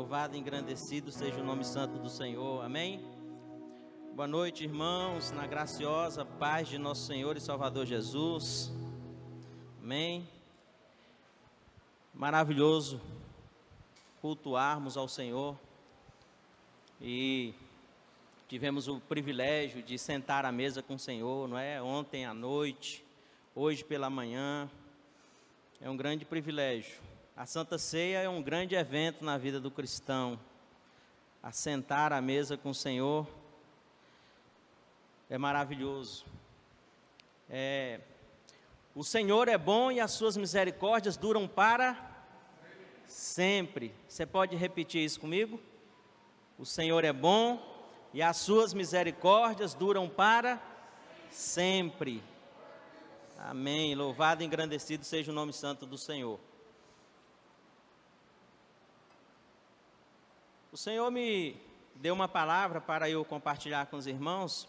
Louvado e engrandecido seja o nome santo do Senhor. Amém. Boa noite, irmãos, na graciosa paz de nosso Senhor e Salvador Jesus. Amém. Maravilhoso cultuarmos ao Senhor e tivemos o privilégio de sentar à mesa com o Senhor, não é? Ontem à noite, hoje pela manhã. É um grande privilégio. A Santa Ceia é um grande evento na vida do cristão. Assentar à mesa com o Senhor é maravilhoso. É, o Senhor é bom e as suas misericórdias duram para sempre. Você pode repetir isso comigo? O Senhor é bom e as suas misericórdias duram para sempre. Amém. Louvado e engrandecido seja o nome santo do Senhor. O Senhor me deu uma palavra para eu compartilhar com os irmãos.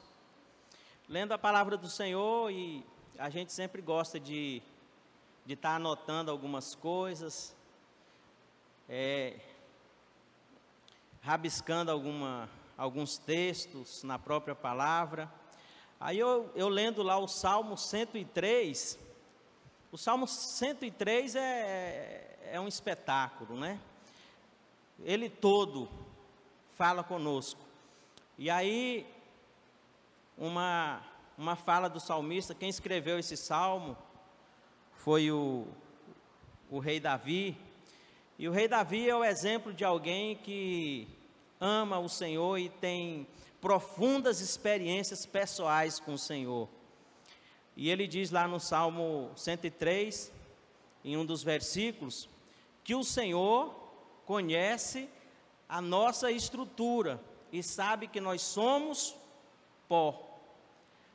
Lendo a palavra do Senhor e a gente sempre gosta de de estar tá anotando algumas coisas, é, rabiscando alguma, alguns textos na própria palavra. Aí eu, eu lendo lá o Salmo 103, o Salmo 103 é, é um espetáculo, né? Ele todo fala conosco. E aí, uma, uma fala do salmista, quem escreveu esse salmo foi o, o rei Davi. E o rei Davi é o exemplo de alguém que ama o Senhor e tem profundas experiências pessoais com o Senhor. E ele diz lá no Salmo 103, em um dos versículos, que o Senhor conhece a nossa estrutura e sabe que nós somos pó.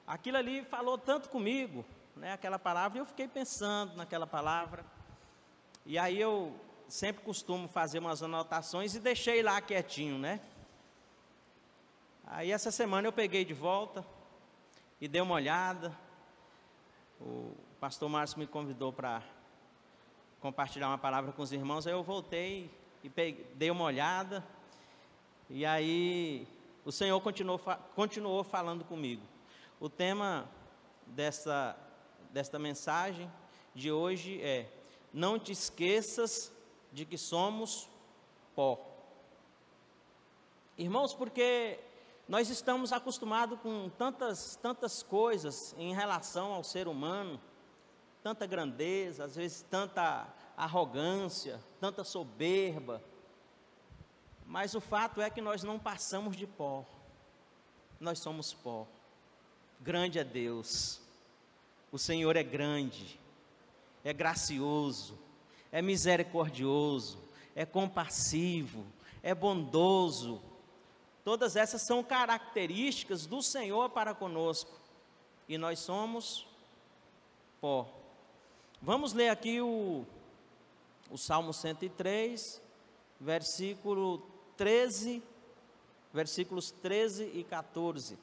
Aquilo ali falou tanto comigo, né, aquela palavra, e eu fiquei pensando naquela palavra. E aí eu sempre costumo fazer umas anotações e deixei lá quietinho, né? Aí essa semana eu peguei de volta e dei uma olhada. O pastor Márcio me convidou para compartilhar uma palavra com os irmãos, aí eu voltei e peguei, dei uma olhada, e aí o Senhor continuou, continuou falando comigo. O tema desta, desta mensagem de hoje é: Não te esqueças de que somos pó. Irmãos, porque nós estamos acostumados com tantas, tantas coisas em relação ao ser humano, tanta grandeza, às vezes tanta arrogância, tanta soberba. Mas o fato é que nós não passamos de pó. Nós somos pó. Grande é Deus. O Senhor é grande, é gracioso, é misericordioso, é compassivo, é bondoso. Todas essas são características do Senhor para conosco. E nós somos pó. Vamos ler aqui o o Salmo 103, versículo 13, versículos 13 e 14.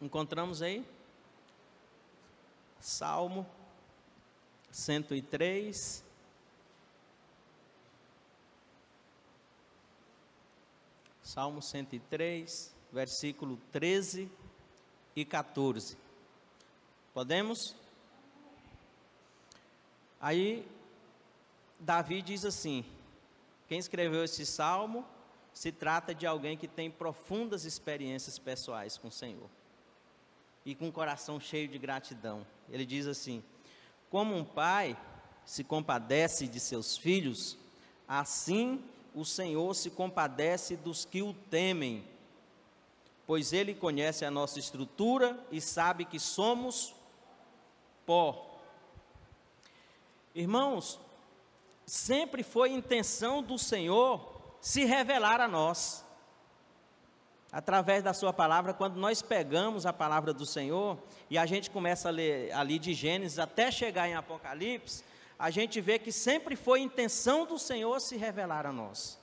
Encontramos aí? Salmo 103. Salmo 103, versículo 13 e 14. Podemos? Aí, Davi diz assim: quem escreveu esse salmo se trata de alguém que tem profundas experiências pessoais com o Senhor e com o coração cheio de gratidão. Ele diz assim: Como um pai se compadece de seus filhos, assim o Senhor se compadece dos que o temem, pois ele conhece a nossa estrutura e sabe que somos pó. Irmãos, sempre foi intenção do Senhor se revelar a nós. Através da sua palavra, quando nós pegamos a palavra do Senhor e a gente começa a ler ali de Gênesis até chegar em Apocalipse, a gente vê que sempre foi intenção do Senhor se revelar a nós.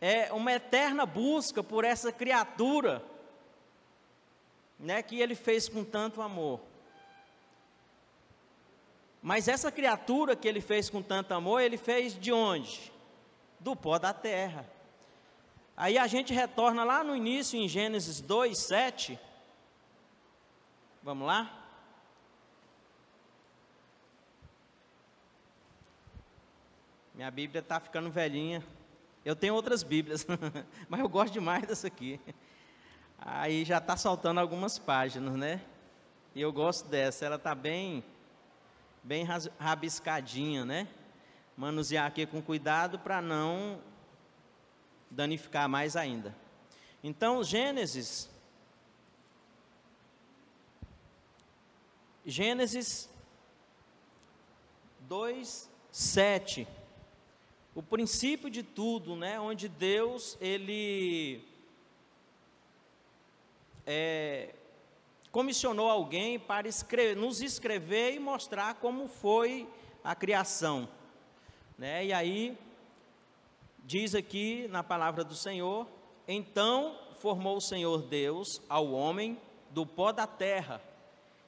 É uma eterna busca por essa criatura, né, que ele fez com tanto amor. Mas essa criatura que ele fez com tanto amor, ele fez de onde? Do pó da terra. Aí a gente retorna lá no início, em Gênesis 2, 7. Vamos lá? Minha Bíblia está ficando velhinha. Eu tenho outras Bíblias, mas eu gosto demais dessa aqui. Aí já está saltando algumas páginas, né? E eu gosto dessa, ela está bem, bem rabiscadinha, né? Manusear aqui com cuidado para não danificar mais ainda. Então, Gênesis. Gênesis 2, 7 o princípio de tudo, né, onde Deus ele é, comissionou alguém para escrever, nos escrever e mostrar como foi a criação, né? E aí diz aqui na palavra do Senhor, então formou o Senhor Deus ao homem do pó da terra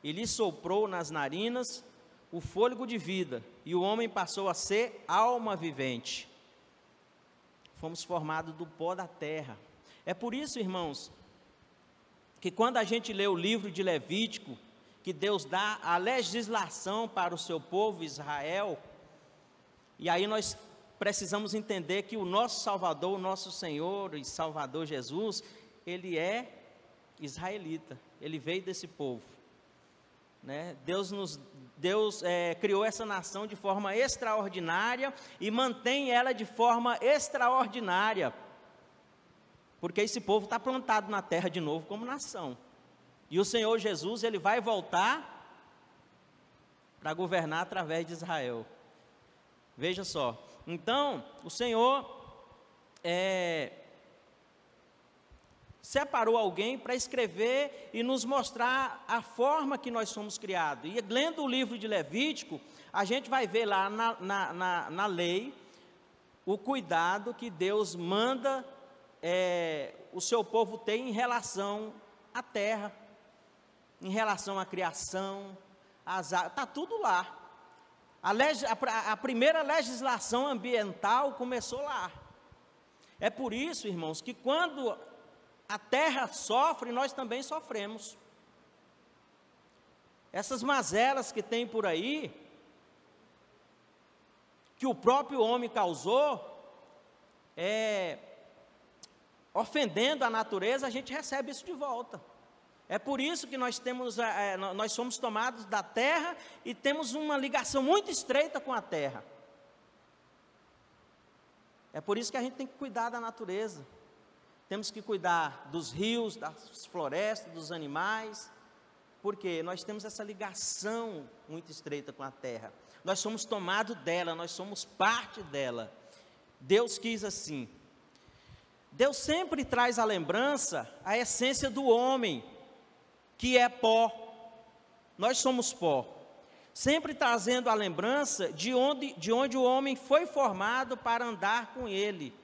e lhe soprou nas narinas o fôlego de vida, e o homem passou a ser alma vivente. Fomos formados do pó da terra. É por isso, irmãos, que quando a gente lê o livro de Levítico, que Deus dá a legislação para o seu povo Israel, e aí nós precisamos entender que o nosso Salvador, o nosso Senhor e Salvador Jesus, ele é israelita, ele veio desse povo. Né? Deus, nos, Deus é, criou essa nação de forma extraordinária e mantém ela de forma extraordinária, porque esse povo está plantado na terra de novo como nação. E o Senhor Jesus ele vai voltar para governar através de Israel. Veja só. Então, o Senhor é, separou alguém para escrever e nos mostrar a forma que nós somos criados. E lendo o livro de Levítico, a gente vai ver lá na, na, na, na lei o cuidado que Deus manda é, o seu povo ter em relação à terra, em relação à criação, às está tudo lá. A, a, a primeira legislação ambiental começou lá. É por isso, irmãos, que quando a terra sofre, nós também sofremos. Essas mazelas que tem por aí, que o próprio homem causou, é, ofendendo a natureza, a gente recebe isso de volta. É por isso que nós temos, é, nós somos tomados da terra e temos uma ligação muito estreita com a terra. É por isso que a gente tem que cuidar da natureza temos que cuidar dos rios, das florestas, dos animais, porque nós temos essa ligação muito estreita com a terra. Nós somos tomados dela, nós somos parte dela. Deus quis assim. Deus sempre traz à lembrança a essência do homem, que é pó. Nós somos pó. Sempre trazendo a lembrança de onde, de onde o homem foi formado para andar com ele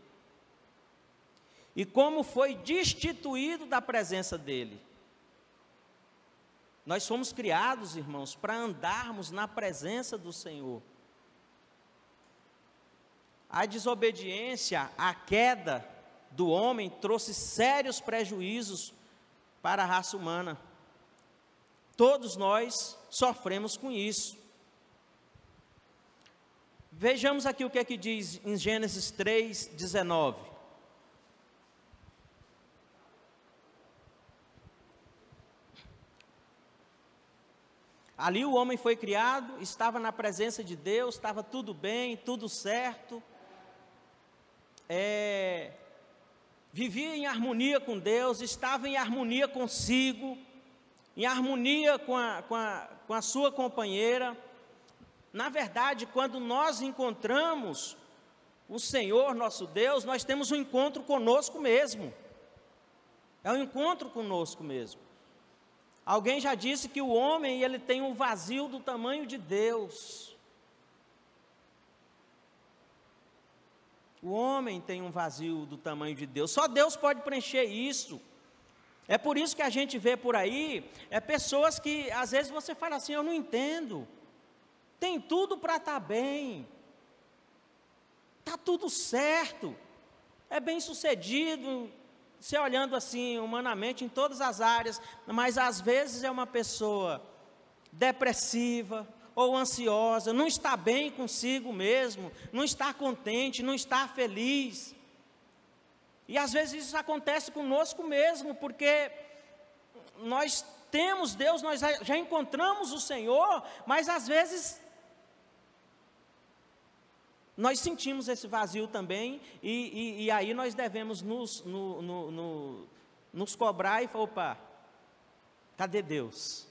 e como foi destituído da presença dele. Nós fomos criados, irmãos, para andarmos na presença do Senhor. A desobediência, a queda do homem trouxe sérios prejuízos para a raça humana. Todos nós sofremos com isso. Vejamos aqui o que é que diz em Gênesis 3, 19. Ali o homem foi criado, estava na presença de Deus, estava tudo bem, tudo certo. É, vivia em harmonia com Deus, estava em harmonia consigo, em harmonia com a, com a, com a sua companheira. Na verdade, quando nós encontramos o Senhor nosso Deus, nós temos um encontro conosco mesmo. É um encontro conosco mesmo. Alguém já disse que o homem ele tem um vazio do tamanho de Deus. O homem tem um vazio do tamanho de Deus. Só Deus pode preencher isso. É por isso que a gente vê por aí é pessoas que às vezes você fala assim, eu não entendo. tem tudo para estar tá bem, está tudo certo, é bem sucedido, você olhando assim humanamente em todas as áreas, mas às vezes é uma pessoa depressiva ou ansiosa, não está bem consigo mesmo, não está contente, não está feliz. E às vezes isso acontece conosco mesmo, porque nós temos Deus, nós já encontramos o Senhor, mas às vezes nós sentimos esse vazio também, e, e, e aí nós devemos nos, no, no, no, nos cobrar e falar: opa, cadê Deus?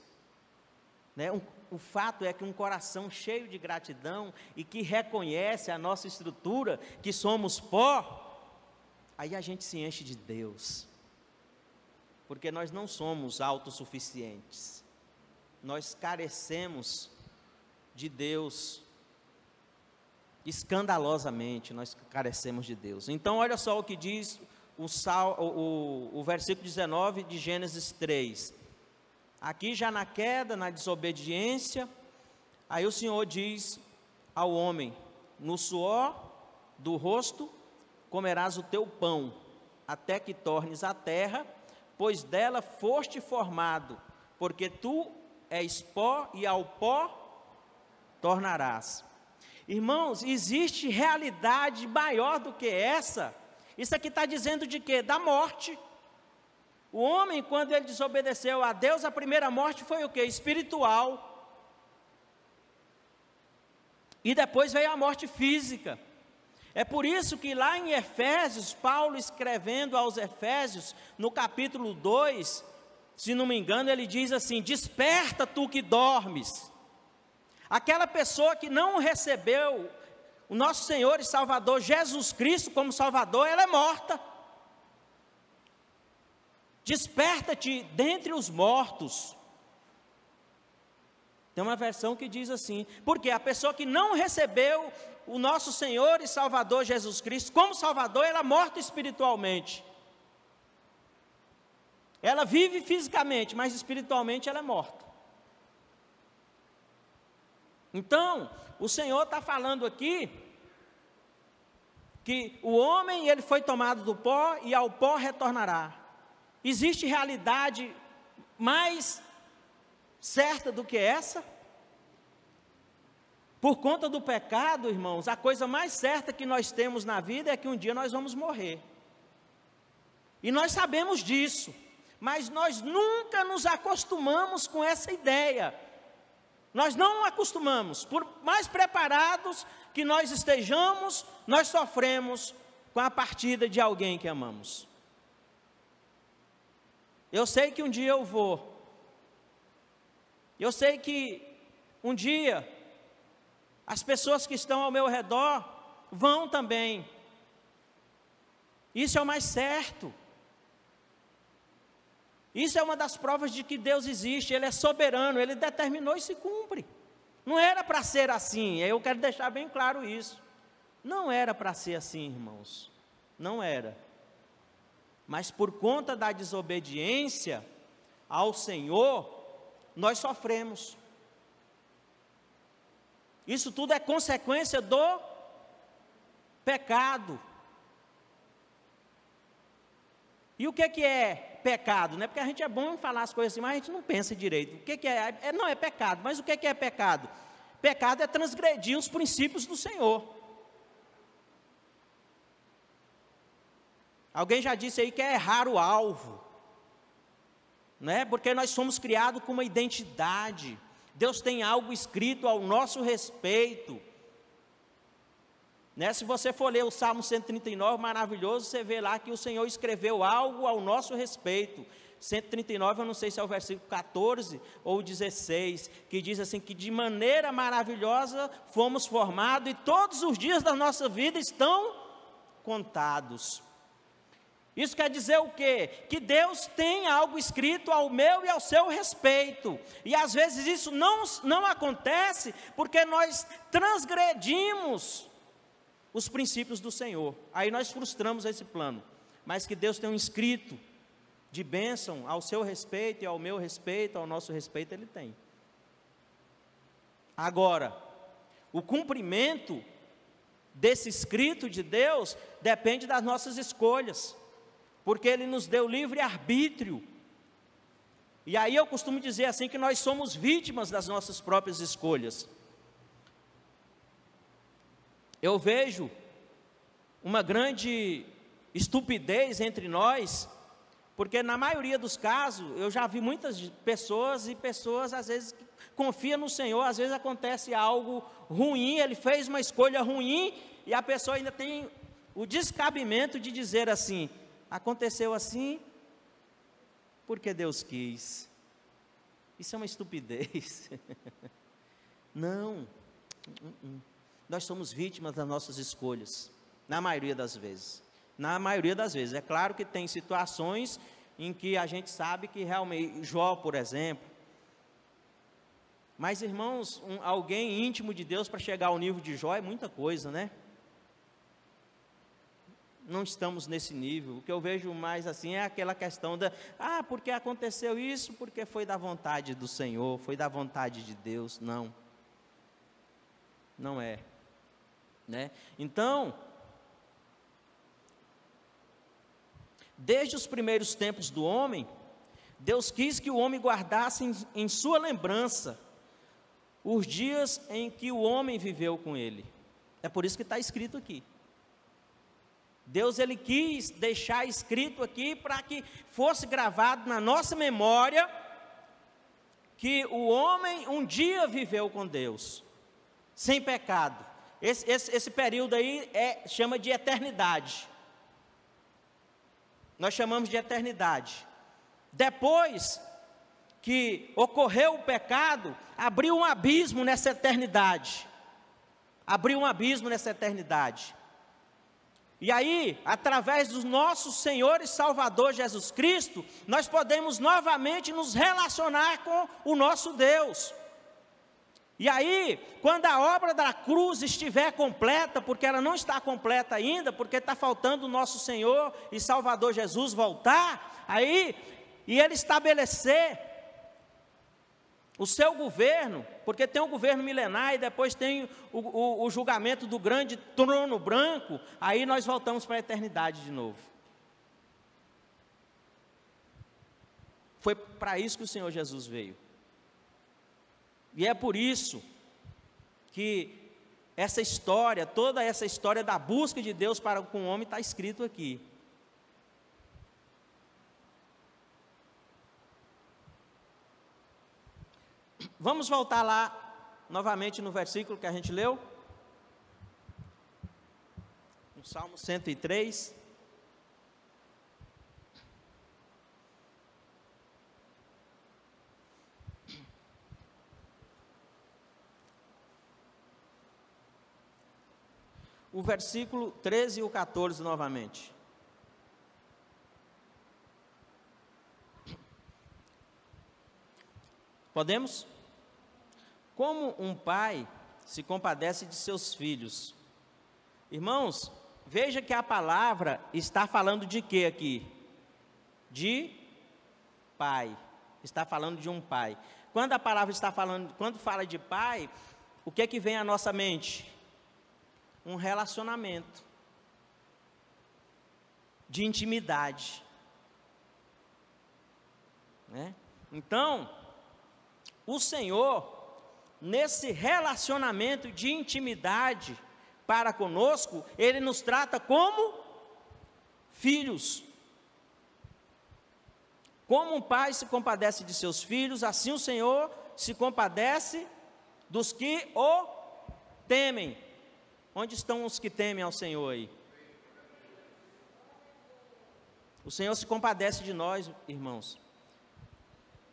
Né? Um, o fato é que um coração cheio de gratidão e que reconhece a nossa estrutura, que somos pó, aí a gente se enche de Deus, porque nós não somos autossuficientes, nós carecemos de Deus escandalosamente nós carecemos de Deus. Então, olha só o que diz o, sal, o, o, o versículo 19 de Gênesis 3. Aqui, já na queda, na desobediência, aí o Senhor diz ao homem: No suor do rosto comerás o teu pão, até que tornes a terra, pois dela foste formado, porque tu és pó e ao pó tornarás. Irmãos, existe realidade maior do que essa. Isso aqui está dizendo de quê? Da morte. O homem, quando ele desobedeceu a Deus, a primeira morte foi o quê? Espiritual. E depois veio a morte física. É por isso que lá em Efésios, Paulo escrevendo aos Efésios, no capítulo 2, se não me engano, ele diz assim: Desperta tu que dormes Aquela pessoa que não recebeu o nosso Senhor e Salvador Jesus Cristo como Salvador, ela é morta. Desperta-te dentre os mortos. Tem uma versão que diz assim: porque a pessoa que não recebeu o nosso Senhor e Salvador Jesus Cristo como Salvador, ela é morta espiritualmente. Ela vive fisicamente, mas espiritualmente ela é morta. Então, o Senhor está falando aqui que o homem ele foi tomado do pó e ao pó retornará. Existe realidade mais certa do que essa? Por conta do pecado, irmãos, a coisa mais certa que nós temos na vida é que um dia nós vamos morrer. E nós sabemos disso, mas nós nunca nos acostumamos com essa ideia nós não acostumamos, por mais preparados que nós estejamos, nós sofremos com a partida de alguém que amamos. Eu sei que um dia eu vou. Eu sei que um dia as pessoas que estão ao meu redor vão também. Isso é o mais certo. Isso é uma das provas de que Deus existe, Ele é soberano, Ele determinou e se cumpre. Não era para ser assim, eu quero deixar bem claro isso. Não era para ser assim, irmãos. Não era. Mas por conta da desobediência ao Senhor, nós sofremos. Isso tudo é consequência do pecado. E o que, que é pecado, né? Porque a gente é bom em falar as coisas assim, mas a gente não pensa direito. O que, que é? é? Não é pecado, mas o que, que é pecado? Pecado é transgredir os princípios do Senhor. Alguém já disse aí que é errar o alvo, né? Porque nós somos criados com uma identidade. Deus tem algo escrito ao nosso respeito. Né? Se você for ler o Salmo 139, maravilhoso, você vê lá que o Senhor escreveu algo ao nosso respeito. 139, eu não sei se é o versículo 14 ou 16, que diz assim: que de maneira maravilhosa fomos formados e todos os dias da nossa vida estão contados. Isso quer dizer o quê? Que Deus tem algo escrito ao meu e ao seu respeito. E às vezes isso não, não acontece porque nós transgredimos os princípios do Senhor. Aí nós frustramos esse plano. Mas que Deus tem um escrito de bênção ao seu respeito e ao meu respeito, ao nosso respeito, Ele tem. Agora, o cumprimento desse escrito de Deus depende das nossas escolhas, porque Ele nos deu livre arbítrio. E aí eu costumo dizer assim que nós somos vítimas das nossas próprias escolhas. Eu vejo uma grande estupidez entre nós, porque na maioria dos casos eu já vi muitas pessoas e pessoas às vezes confia no Senhor, às vezes acontece algo ruim, ele fez uma escolha ruim e a pessoa ainda tem o descabimento de dizer assim: aconteceu assim porque Deus quis. Isso é uma estupidez. Não. Nós somos vítimas das nossas escolhas, na maioria das vezes. Na maioria das vezes. É claro que tem situações em que a gente sabe que realmente, Jó, por exemplo. Mas, irmãos, um, alguém íntimo de Deus para chegar ao nível de Jó é muita coisa, né? Não estamos nesse nível. O que eu vejo mais assim é aquela questão da, ah, porque aconteceu isso, porque foi da vontade do Senhor, foi da vontade de Deus. Não. Não é. Né? Então, desde os primeiros tempos do homem, Deus quis que o homem guardasse em, em sua lembrança os dias em que o homem viveu com ele. É por isso que está escrito aqui. Deus ele quis deixar escrito aqui para que fosse gravado na nossa memória que o homem um dia viveu com Deus, sem pecado. Esse, esse, esse período aí é, chama de eternidade. Nós chamamos de eternidade. Depois que ocorreu o pecado, abriu um abismo nessa eternidade. Abriu um abismo nessa eternidade. E aí, através do nosso Senhor e Salvador Jesus Cristo, nós podemos novamente nos relacionar com o nosso Deus. E aí, quando a obra da cruz estiver completa, porque ela não está completa ainda, porque está faltando o nosso Senhor e Salvador Jesus voltar, aí, e Ele estabelecer o seu governo, porque tem o governo milenar e depois tem o, o, o julgamento do grande trono branco, aí nós voltamos para a eternidade de novo. Foi para isso que o Senhor Jesus veio. E é por isso que essa história, toda essa história da busca de Deus para com o homem está escrito aqui. Vamos voltar lá novamente no versículo que a gente leu. No Salmo 103. O versículo 13 e o 14 novamente. Podemos? Como um pai se compadece de seus filhos? Irmãos, veja que a palavra está falando de quê aqui? De pai. Está falando de um pai. Quando a palavra está falando, quando fala de pai, o que é que vem à nossa mente? Um relacionamento de intimidade. Né? Então, o Senhor nesse relacionamento de intimidade para conosco, Ele nos trata como filhos. Como um pai se compadece de seus filhos, assim o Senhor se compadece dos que o temem. Onde estão os que temem ao Senhor aí? O Senhor se compadece de nós, irmãos.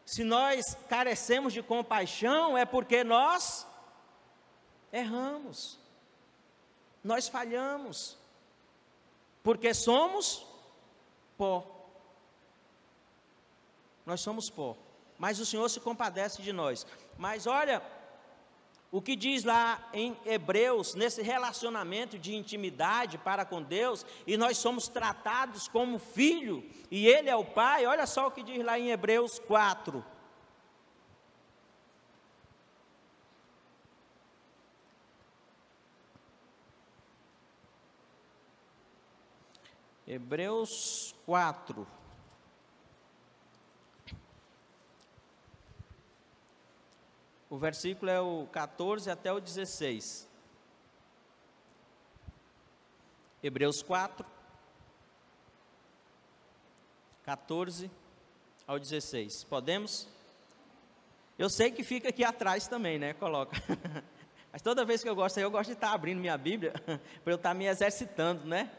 Se nós carecemos de compaixão, é porque nós erramos, nós falhamos, porque somos pó. Nós somos pó, mas o Senhor se compadece de nós. Mas olha, o que diz lá em Hebreus, nesse relacionamento de intimidade para com Deus, e nós somos tratados como filho, e Ele é o Pai, olha só o que diz lá em Hebreus 4. Hebreus 4. O versículo é o 14 até o 16. Hebreus 4, 14 ao 16. Podemos? Eu sei que fica aqui atrás também, né? Coloca. Mas toda vez que eu gosto, eu gosto de estar abrindo minha Bíblia para eu estar me exercitando, né?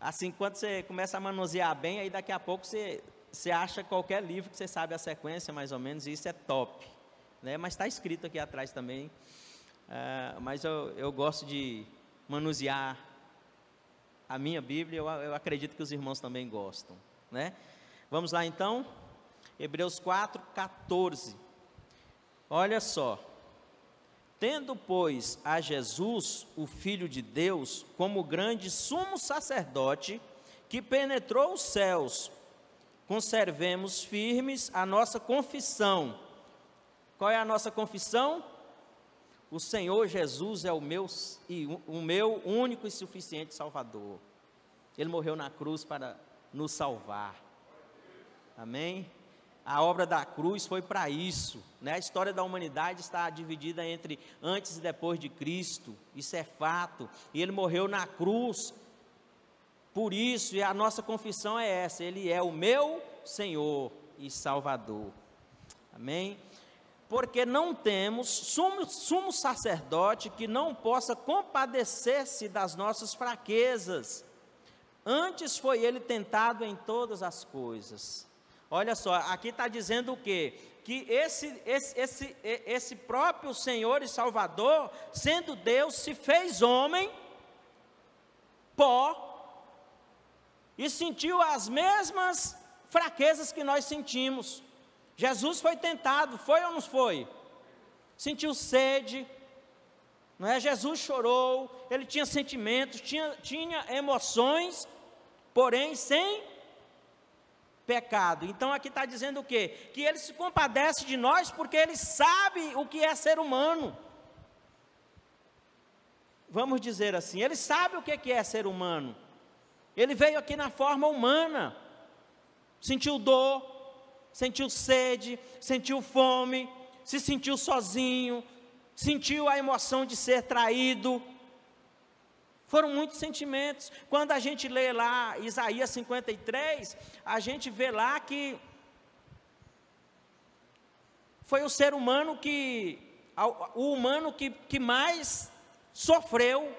Assim, quando você começa a manusear bem, aí daqui a pouco você, você acha qualquer livro que você sabe a sequência, mais ou menos, e isso é top. Né? Mas está escrito aqui atrás também. Uh, mas eu, eu gosto de manusear a minha Bíblia, eu, eu acredito que os irmãos também gostam. Né? Vamos lá então, Hebreus 4, 14. Olha só. Tendo, pois, a Jesus, o Filho de Deus, como grande sumo sacerdote, que penetrou os céus, conservemos firmes a nossa confissão. Qual é a nossa confissão? O Senhor Jesus é o meu, o meu único e suficiente Salvador. Ele morreu na cruz para nos salvar. Amém? A obra da cruz foi para isso. Né? A história da humanidade está dividida entre antes e depois de Cristo. Isso é fato. E ele morreu na cruz. Por isso, e a nossa confissão é essa: Ele é o meu Senhor e Salvador. Amém? Porque não temos sumo, sumo sacerdote que não possa compadecer-se das nossas fraquezas. Antes foi ele tentado em todas as coisas Olha só, aqui está dizendo o quê? Que esse, esse, esse, esse próprio Senhor e Salvador, sendo Deus, se fez homem, pó, e sentiu as mesmas fraquezas que nós sentimos. Jesus foi tentado, foi ou não foi? Sentiu sede, não é? Jesus chorou, ele tinha sentimentos, tinha, tinha emoções, porém sem pecado. Então aqui está dizendo o quê? Que ele se compadece de nós porque ele sabe o que é ser humano. Vamos dizer assim, ele sabe o que é ser humano. Ele veio aqui na forma humana, sentiu dor, sentiu sede, sentiu fome, se sentiu sozinho, sentiu a emoção de ser traído, foram muitos sentimentos. Quando a gente lê lá Isaías 53, a gente vê lá que foi o ser humano que, o humano que, que mais sofreu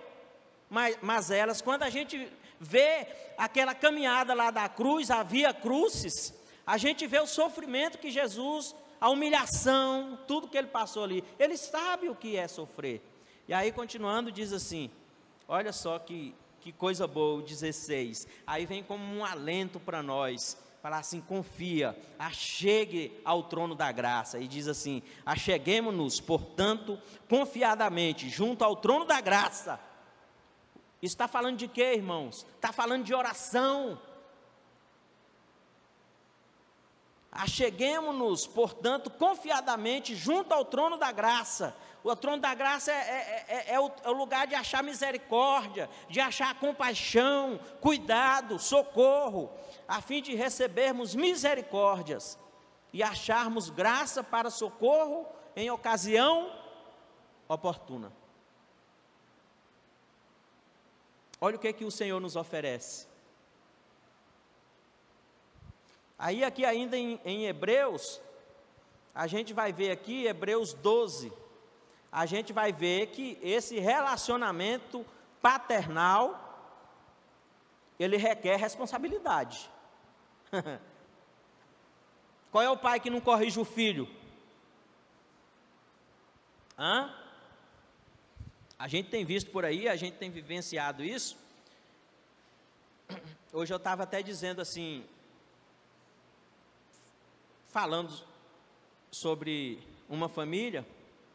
mas elas, quando a gente vê aquela caminhada lá da cruz, a via crucis, a gente vê o sofrimento que Jesus, a humilhação, tudo que ele passou ali. Ele sabe o que é sofrer. E aí, continuando, diz assim: Olha só que, que coisa boa, o 16. Aí vem como um alento para nós. Falar assim, confia, achegue ao trono da graça. E diz assim: acheguemos-nos, portanto, confiadamente, junto ao trono da graça. Está falando de quê, irmãos? Está falando de oração. Acheguemos-nos, portanto, confiadamente junto ao trono da graça, o trono da graça é, é, é, é, o, é, o, lugar de achar misericórdia, de achar compaixão, cuidado, socorro, a fim de recebermos misericórdias e acharmos graça para socorro em ocasião oportuna. Olha o que, é que o Senhor nos oferece. Aí, aqui ainda em, em Hebreus, a gente vai ver aqui, Hebreus 12, a gente vai ver que esse relacionamento paternal ele requer responsabilidade. Qual é o pai que não corrige o filho? Hã? A gente tem visto por aí, a gente tem vivenciado isso. Hoje eu estava até dizendo assim, falando sobre uma família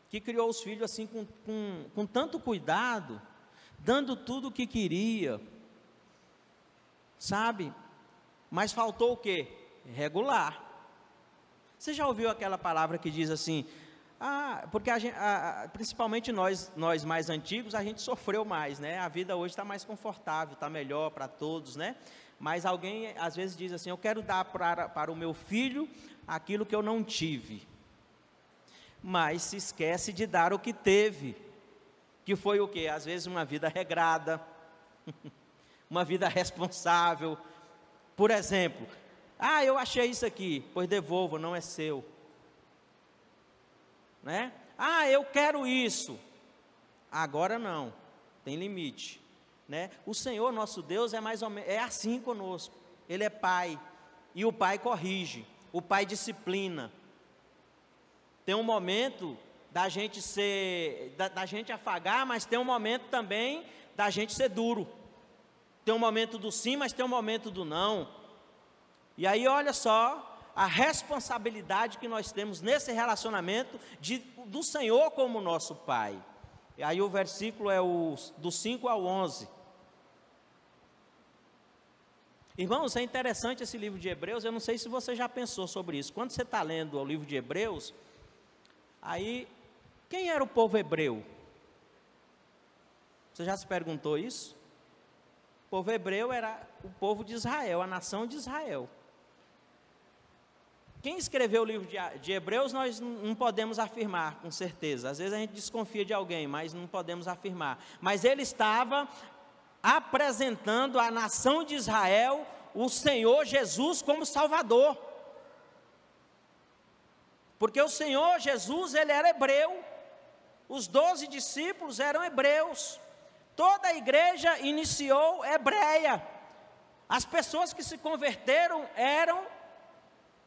que criou os filhos assim com, com, com tanto cuidado, dando tudo o que queria, sabe? Mas faltou o que? Regular. Você já ouviu aquela palavra que diz assim: Ah, porque a gente, principalmente nós, nós mais antigos, a gente sofreu mais, né? A vida hoje está mais confortável, está melhor para todos, né? Mas alguém às vezes diz assim: Eu quero dar para, para o meu filho aquilo que eu não tive. Mas se esquece de dar o que teve, que foi o que? Às vezes uma vida regrada, uma vida responsável. Por exemplo, ah, eu achei isso aqui, pois devolvo, não é seu né? Ah, eu quero isso. Agora não, tem limite, né? O Senhor nosso Deus é mais menos é assim conosco. Ele é pai e o pai corrige, o pai disciplina. Tem um momento da gente ser da, da gente afagar, mas tem um momento também da gente ser duro. Tem um momento do sim, mas tem um momento do não. E aí olha só, a responsabilidade que nós temos nesse relacionamento de, do Senhor como nosso Pai. E aí o versículo é o, do 5 ao 11. Irmãos, é interessante esse livro de Hebreus, eu não sei se você já pensou sobre isso. Quando você está lendo o livro de Hebreus, aí, quem era o povo hebreu? Você já se perguntou isso? O povo hebreu era o povo de Israel, a nação de Israel. Quem escreveu o livro de, de Hebreus, nós não podemos afirmar com certeza. Às vezes a gente desconfia de alguém, mas não podemos afirmar. Mas ele estava apresentando à nação de Israel o Senhor Jesus como Salvador. Porque o Senhor Jesus, ele era hebreu. Os doze discípulos eram hebreus. Toda a igreja iniciou hebreia. As pessoas que se converteram eram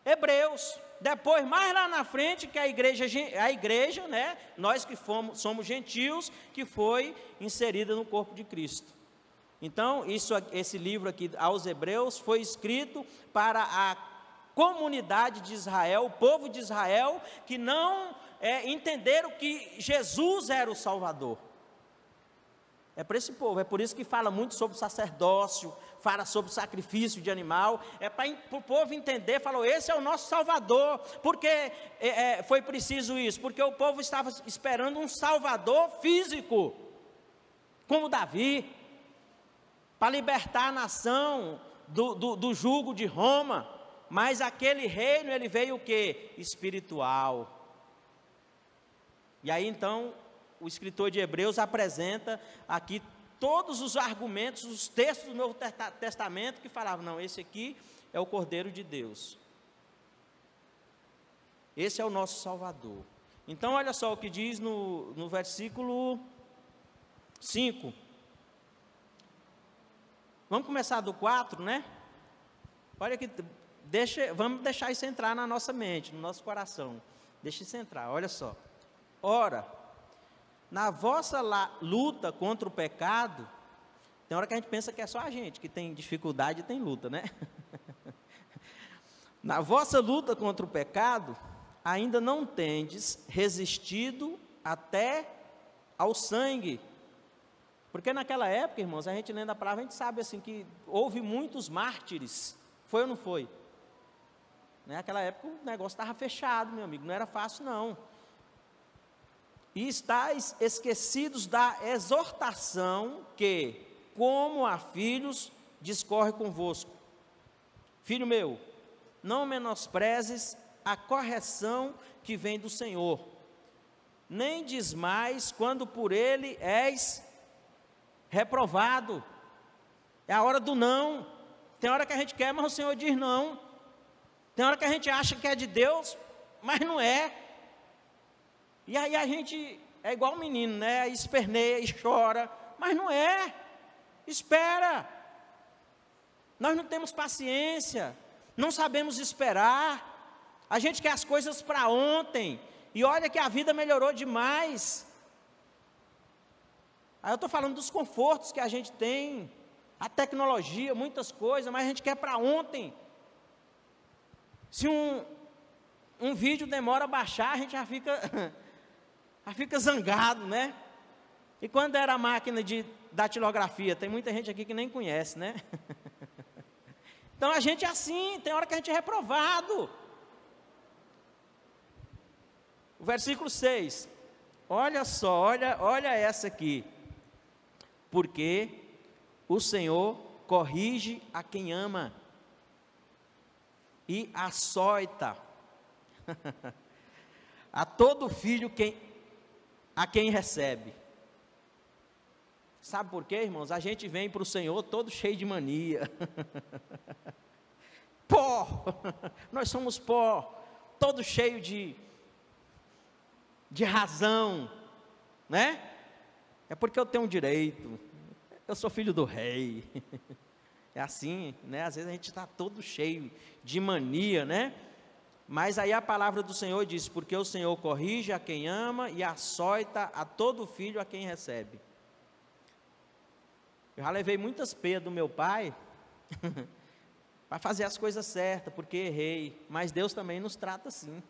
Hebreus. Depois, mais lá na frente, que a igreja, a igreja, né, nós que fomos, somos gentios, que foi inserida no corpo de Cristo. Então, isso, esse livro aqui aos Hebreus foi escrito para a comunidade de Israel, o povo de Israel, que não é, entenderam que Jesus era o Salvador. É para esse povo, é por isso que fala muito sobre sacerdócio, fala sobre sacrifício de animal, é para o povo entender, falou, esse é o nosso Salvador, porque é, é, foi preciso isso? Porque o povo estava esperando um Salvador físico, como Davi, para libertar a nação do, do, do jugo de Roma, mas aquele reino, ele veio o que? Espiritual. E aí então o escritor de Hebreus apresenta aqui todos os argumentos, os textos do Novo Testamento que falavam: não, esse aqui é o Cordeiro de Deus. Esse é o nosso Salvador. Então, olha só o que diz no, no versículo 5. Vamos começar do 4, né? Olha que deixa, vamos deixar isso entrar na nossa mente, no nosso coração. Deixa isso entrar, olha só. Ora, na vossa luta contra o pecado, tem hora que a gente pensa que é só a gente que tem dificuldade e tem luta, né? Na vossa luta contra o pecado, ainda não tendes resistido até ao sangue. Porque naquela época, irmãos, a gente lendo a palavra, a gente sabe assim que houve muitos mártires. Foi ou não foi? Naquela época o negócio estava fechado, meu amigo, não era fácil não e estáis esquecidos da exortação que, como a filhos, discorre convosco. Filho meu, não menosprezes a correção que vem do Senhor, nem desmais quando por ele és reprovado. É a hora do não. Tem hora que a gente quer, mas o Senhor diz não. Tem hora que a gente acha que é de Deus, mas não é. E aí a gente é igual um menino, né? Esperneia e chora, mas não é. Espera. Nós não temos paciência, não sabemos esperar. A gente quer as coisas para ontem. E olha que a vida melhorou demais. Aí eu estou falando dos confortos que a gente tem, a tecnologia, muitas coisas, mas a gente quer para ontem. Se um, um vídeo demora a baixar, a gente já fica Aí fica zangado, né? E quando era a máquina de datilografia? Tem muita gente aqui que nem conhece, né? Então a gente é assim, tem hora que a gente é reprovado. O versículo 6. Olha só, olha, olha essa aqui. Porque o Senhor corrige a quem ama e açoita a todo filho quem, a quem recebe. Sabe por quê, irmãos? A gente vem para o Senhor todo cheio de mania. pó! Nós somos pó, todo cheio de, de razão, né? É porque eu tenho um direito, eu sou filho do rei. É assim, né? Às vezes a gente está todo cheio de mania, né? Mas aí a palavra do Senhor diz: porque o Senhor corrige a quem ama e açoita a todo filho a quem recebe. Eu já levei muitas peias do meu pai para fazer as coisas certas, porque errei. Mas Deus também nos trata assim.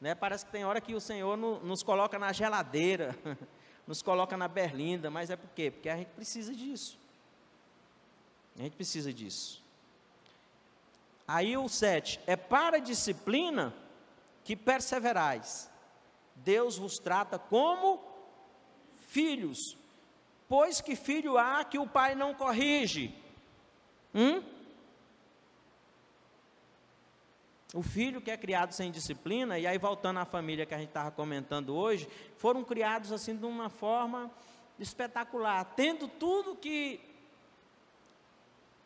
Né? Parece que tem hora que o Senhor no, nos coloca na geladeira, nos coloca na berlinda, mas é por quê? Porque a gente precisa disso. A gente precisa disso. Aí o 7, é para a disciplina que perseverais. Deus vos trata como filhos. Pois que filho há que o pai não corrige? Hum? O filho que é criado sem disciplina, e aí voltando à família que a gente estava comentando hoje, foram criados assim de uma forma espetacular, tendo tudo que,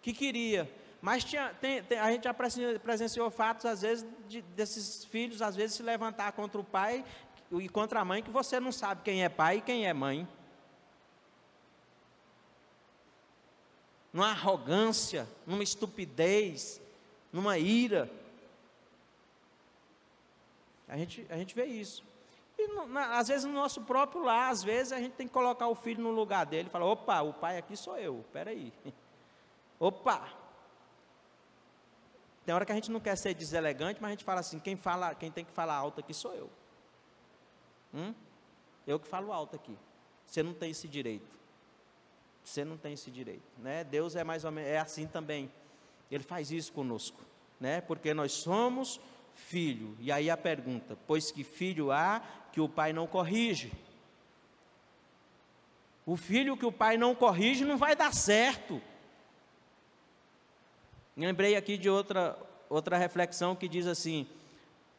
que queria. Mas tinha, tem, tem, a gente já presenciou fatos, às vezes, de, desses filhos, às vezes, se levantar contra o pai e contra a mãe, que você não sabe quem é pai e quem é mãe. Numa arrogância, numa estupidez, numa ira. A gente, a gente vê isso. E na, às vezes no nosso próprio lar, às vezes a gente tem que colocar o filho no lugar dele e falar, opa, o pai aqui sou eu, aí. Opa! Tem hora que a gente não quer ser deselegante, mas a gente fala assim, quem, fala, quem tem que falar alto aqui sou eu. Hum? Eu que falo alto aqui. Você não tem esse direito. Você não tem esse direito, né? Deus é mais ou menos é assim também. Ele faz isso conosco, né? Porque nós somos filho. E aí a pergunta: pois que filho há que o pai não corrige? O filho que o pai não corrige não vai dar certo. Lembrei aqui de outra, outra reflexão que diz assim: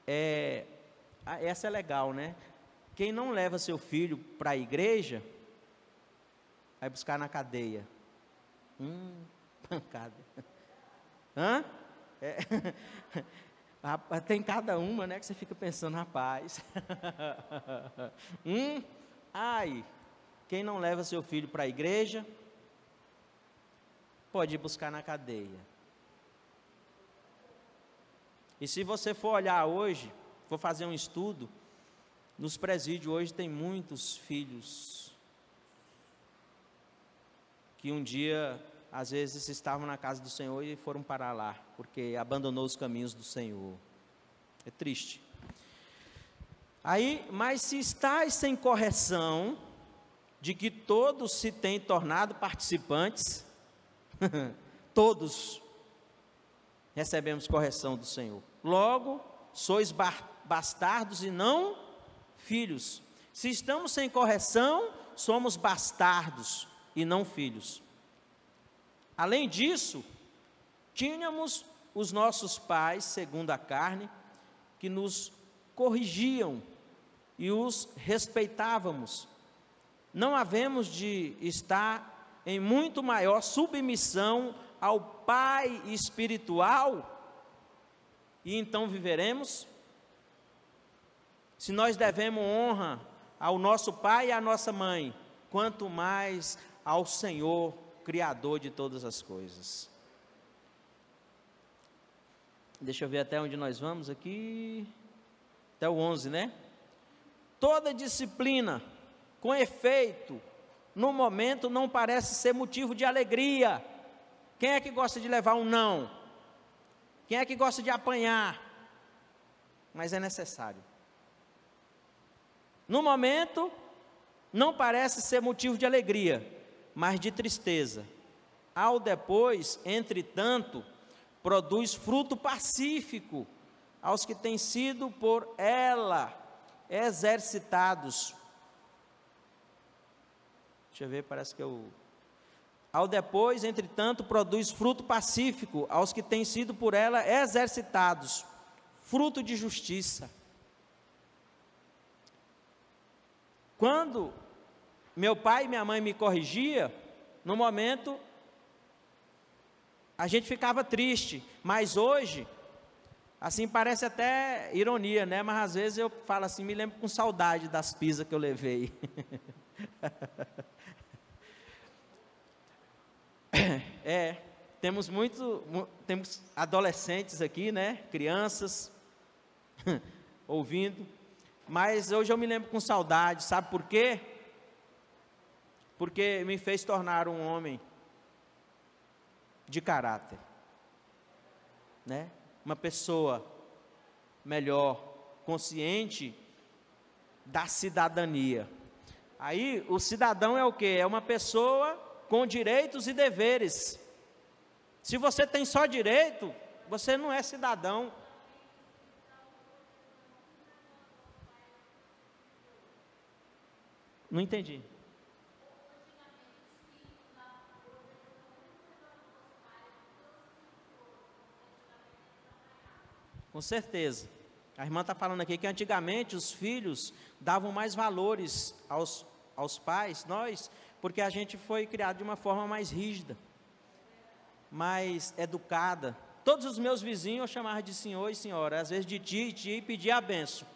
é, essa é legal, né? Quem não leva seu filho para a igreja, vai buscar na cadeia. Hum, pancada. Hã? É. Tem cada uma, né, que você fica pensando, rapaz. hum, ai, quem não leva seu filho para a igreja, pode ir buscar na cadeia. E se você for olhar hoje, for fazer um estudo, nos presídios hoje tem muitos filhos que um dia às vezes estavam na casa do Senhor e foram parar lá, porque abandonou os caminhos do Senhor. É triste. Aí, mas se estáis sem correção, de que todos se têm tornado participantes, todos recebemos correção do Senhor. Logo, sois bastardos e não filhos. Se estamos sem correção, somos bastardos e não filhos. Além disso, tínhamos os nossos pais, segundo a carne, que nos corrigiam e os respeitávamos. Não havemos de estar em muito maior submissão ao Pai espiritual e então viveremos? Se nós devemos honra ao nosso pai e à nossa mãe, quanto mais ao Senhor Criador de todas as coisas. Deixa eu ver até onde nós vamos aqui. Até o 11, né? Toda disciplina, com efeito, no momento não parece ser motivo de alegria. Quem é que gosta de levar um não? Quem é que gosta de apanhar? Mas é necessário. No momento, não parece ser motivo de alegria, mas de tristeza. Ao depois, entretanto, produz fruto pacífico aos que têm sido por ela exercitados. Deixa eu ver, parece que eu. Ao depois, entretanto, produz fruto pacífico aos que têm sido por ela exercitados, fruto de justiça. Quando meu pai e minha mãe me corrigia, no momento a gente ficava triste, mas hoje Assim parece até ironia, né? Mas às vezes eu falo assim, me lembro com saudade das pisas que eu levei. é, temos muito, temos adolescentes aqui, né? Crianças ouvindo. Mas hoje eu me lembro com saudade, sabe por quê? Porque me fez tornar um homem de caráter, né? uma pessoa melhor, consciente da cidadania. Aí o cidadão é o que? É uma pessoa com direitos e deveres. Se você tem só direito, você não é cidadão. Não entendi. Certeza. A irmã está falando aqui que antigamente os filhos davam mais valores aos, aos pais, nós, porque a gente foi criado de uma forma mais rígida, mais educada. Todos os meus vizinhos eu chamava de senhor e senhora, às vezes de ti e tia e pedia a benção.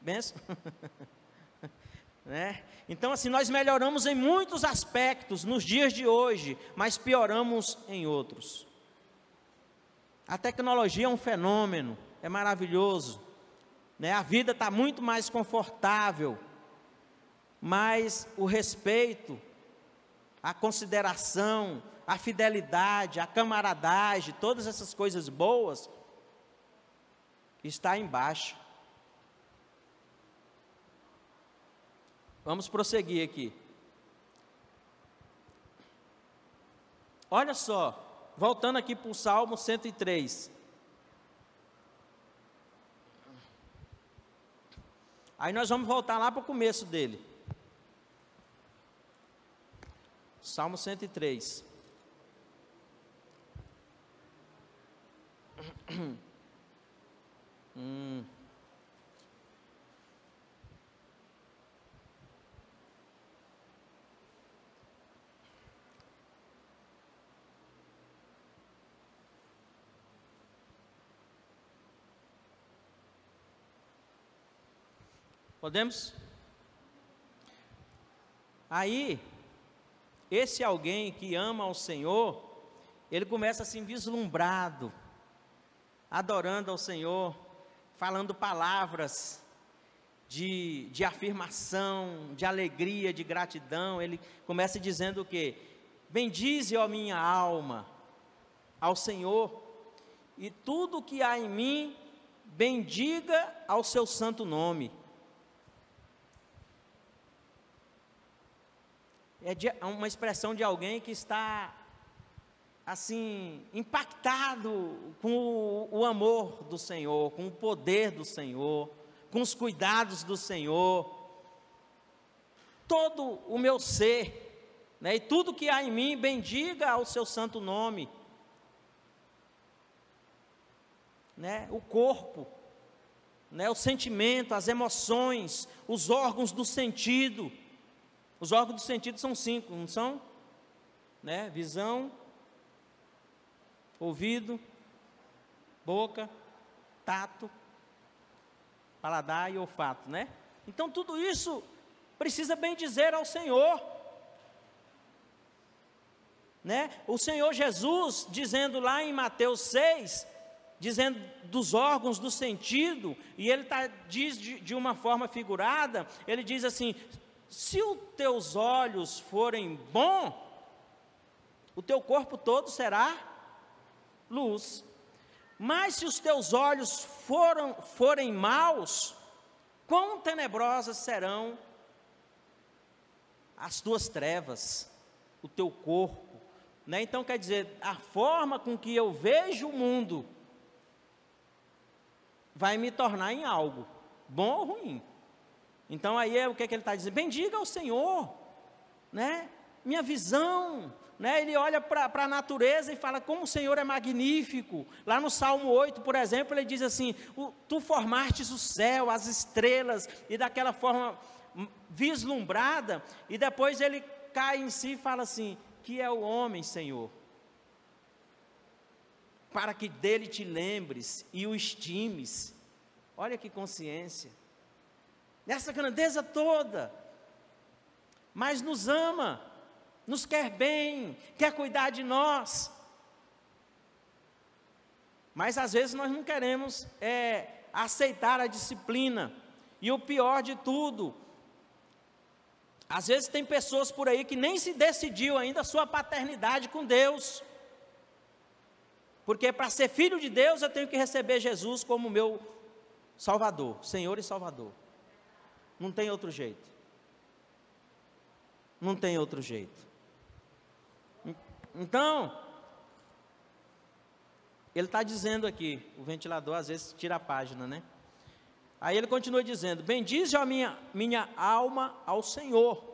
Benção? né? Então, assim, nós melhoramos em muitos aspectos nos dias de hoje, mas pioramos em outros. A tecnologia é um fenômeno, é maravilhoso. Né? A vida está muito mais confortável, mas o respeito, a consideração, a fidelidade, a camaradagem, todas essas coisas boas, está embaixo. Vamos prosseguir aqui. Olha só, voltando aqui para o Salmo 103. Aí nós vamos voltar lá para o começo dele. Salmo 103. hum. Podemos? Aí, esse alguém que ama ao Senhor, ele começa assim vislumbrado, adorando ao Senhor, falando palavras de, de afirmação, de alegria, de gratidão. Ele começa dizendo o que? Bendize, ó minha alma, ao Senhor, e tudo que há em mim, bendiga ao seu santo nome. É, de, é uma expressão de alguém que está assim impactado com o, o, amor do Senhor, com o poder do Senhor, com os cuidados do Senhor. Todo o meu ser, né, e tudo que há em mim, bendiga ao seu santo nome. Né, o corpo, né, o sentimento, as emoções, os órgãos do sentido os órgãos do sentido são cinco, não são? Né? Visão, ouvido, boca, tato, paladar e olfato, né? Então tudo isso precisa bem dizer ao Senhor. Né? O Senhor Jesus, dizendo lá em Mateus 6, dizendo dos órgãos do sentido, e ele tá, diz de, de uma forma figurada, ele diz assim: se os teus olhos forem bons, o teu corpo todo será luz. Mas se os teus olhos foram, forem maus, quão tenebrosas serão as tuas trevas, o teu corpo. Né? Então quer dizer, a forma com que eu vejo o mundo vai me tornar em algo, bom ou ruim. Então aí é o que, é que ele está dizendo? Bendiga ao Senhor, né? Minha visão, né? Ele olha para a natureza e fala como o Senhor é magnífico. Lá no Salmo 8, por exemplo, ele diz assim: Tu formastes o céu, as estrelas, e daquela forma vislumbrada, e depois ele cai em si e fala assim: Que é o homem, Senhor? Para que dele te lembres e o estimes. Olha que consciência. Nessa grandeza toda, mas nos ama nos quer bem, quer cuidar de nós. Mas às vezes nós não queremos é, aceitar a disciplina. E o pior de tudo, às vezes tem pessoas por aí que nem se decidiu ainda a sua paternidade com Deus. Porque para ser filho de Deus eu tenho que receber Jesus como meu Salvador, Senhor e Salvador. Não tem outro jeito. Não tem outro jeito. Então, ele está dizendo aqui, o ventilador às vezes tira a página, né? Aí ele continua dizendo: Bendize a minha, minha alma ao Senhor,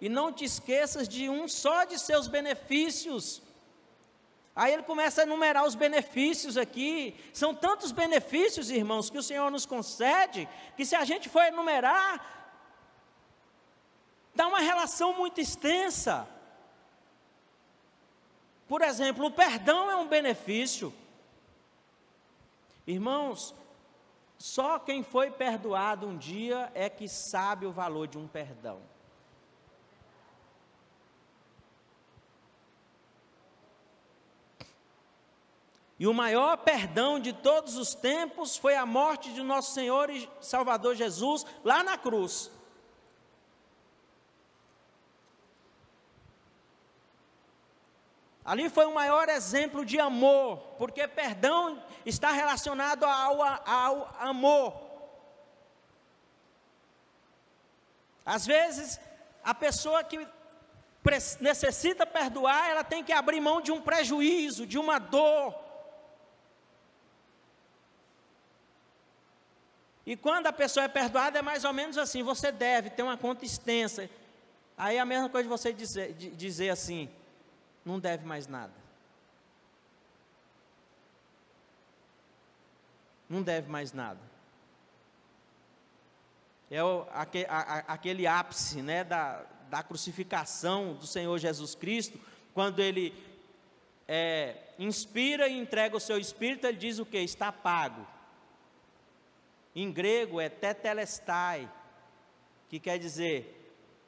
e não te esqueças de um só de seus benefícios. Aí ele começa a enumerar os benefícios aqui. São tantos benefícios, irmãos, que o Senhor nos concede, que se a gente for enumerar, dá uma relação muito extensa. Por exemplo, o perdão é um benefício. Irmãos, só quem foi perdoado um dia é que sabe o valor de um perdão. E o maior perdão de todos os tempos foi a morte de nosso Senhor e Salvador Jesus lá na cruz. Ali foi o maior exemplo de amor, porque perdão está relacionado ao, ao amor. Às vezes, a pessoa que necessita perdoar, ela tem que abrir mão de um prejuízo, de uma dor. E quando a pessoa é perdoada, é mais ou menos assim: você deve ter uma conta extensa. Aí é a mesma coisa de você dizer, de dizer assim: não deve mais nada. Não deve mais nada. É o, aquele, a, aquele ápice né, da, da crucificação do Senhor Jesus Cristo, quando ele é, inspira e entrega o seu espírito, ele diz o que? Está pago. Em grego é tetelestai, que quer dizer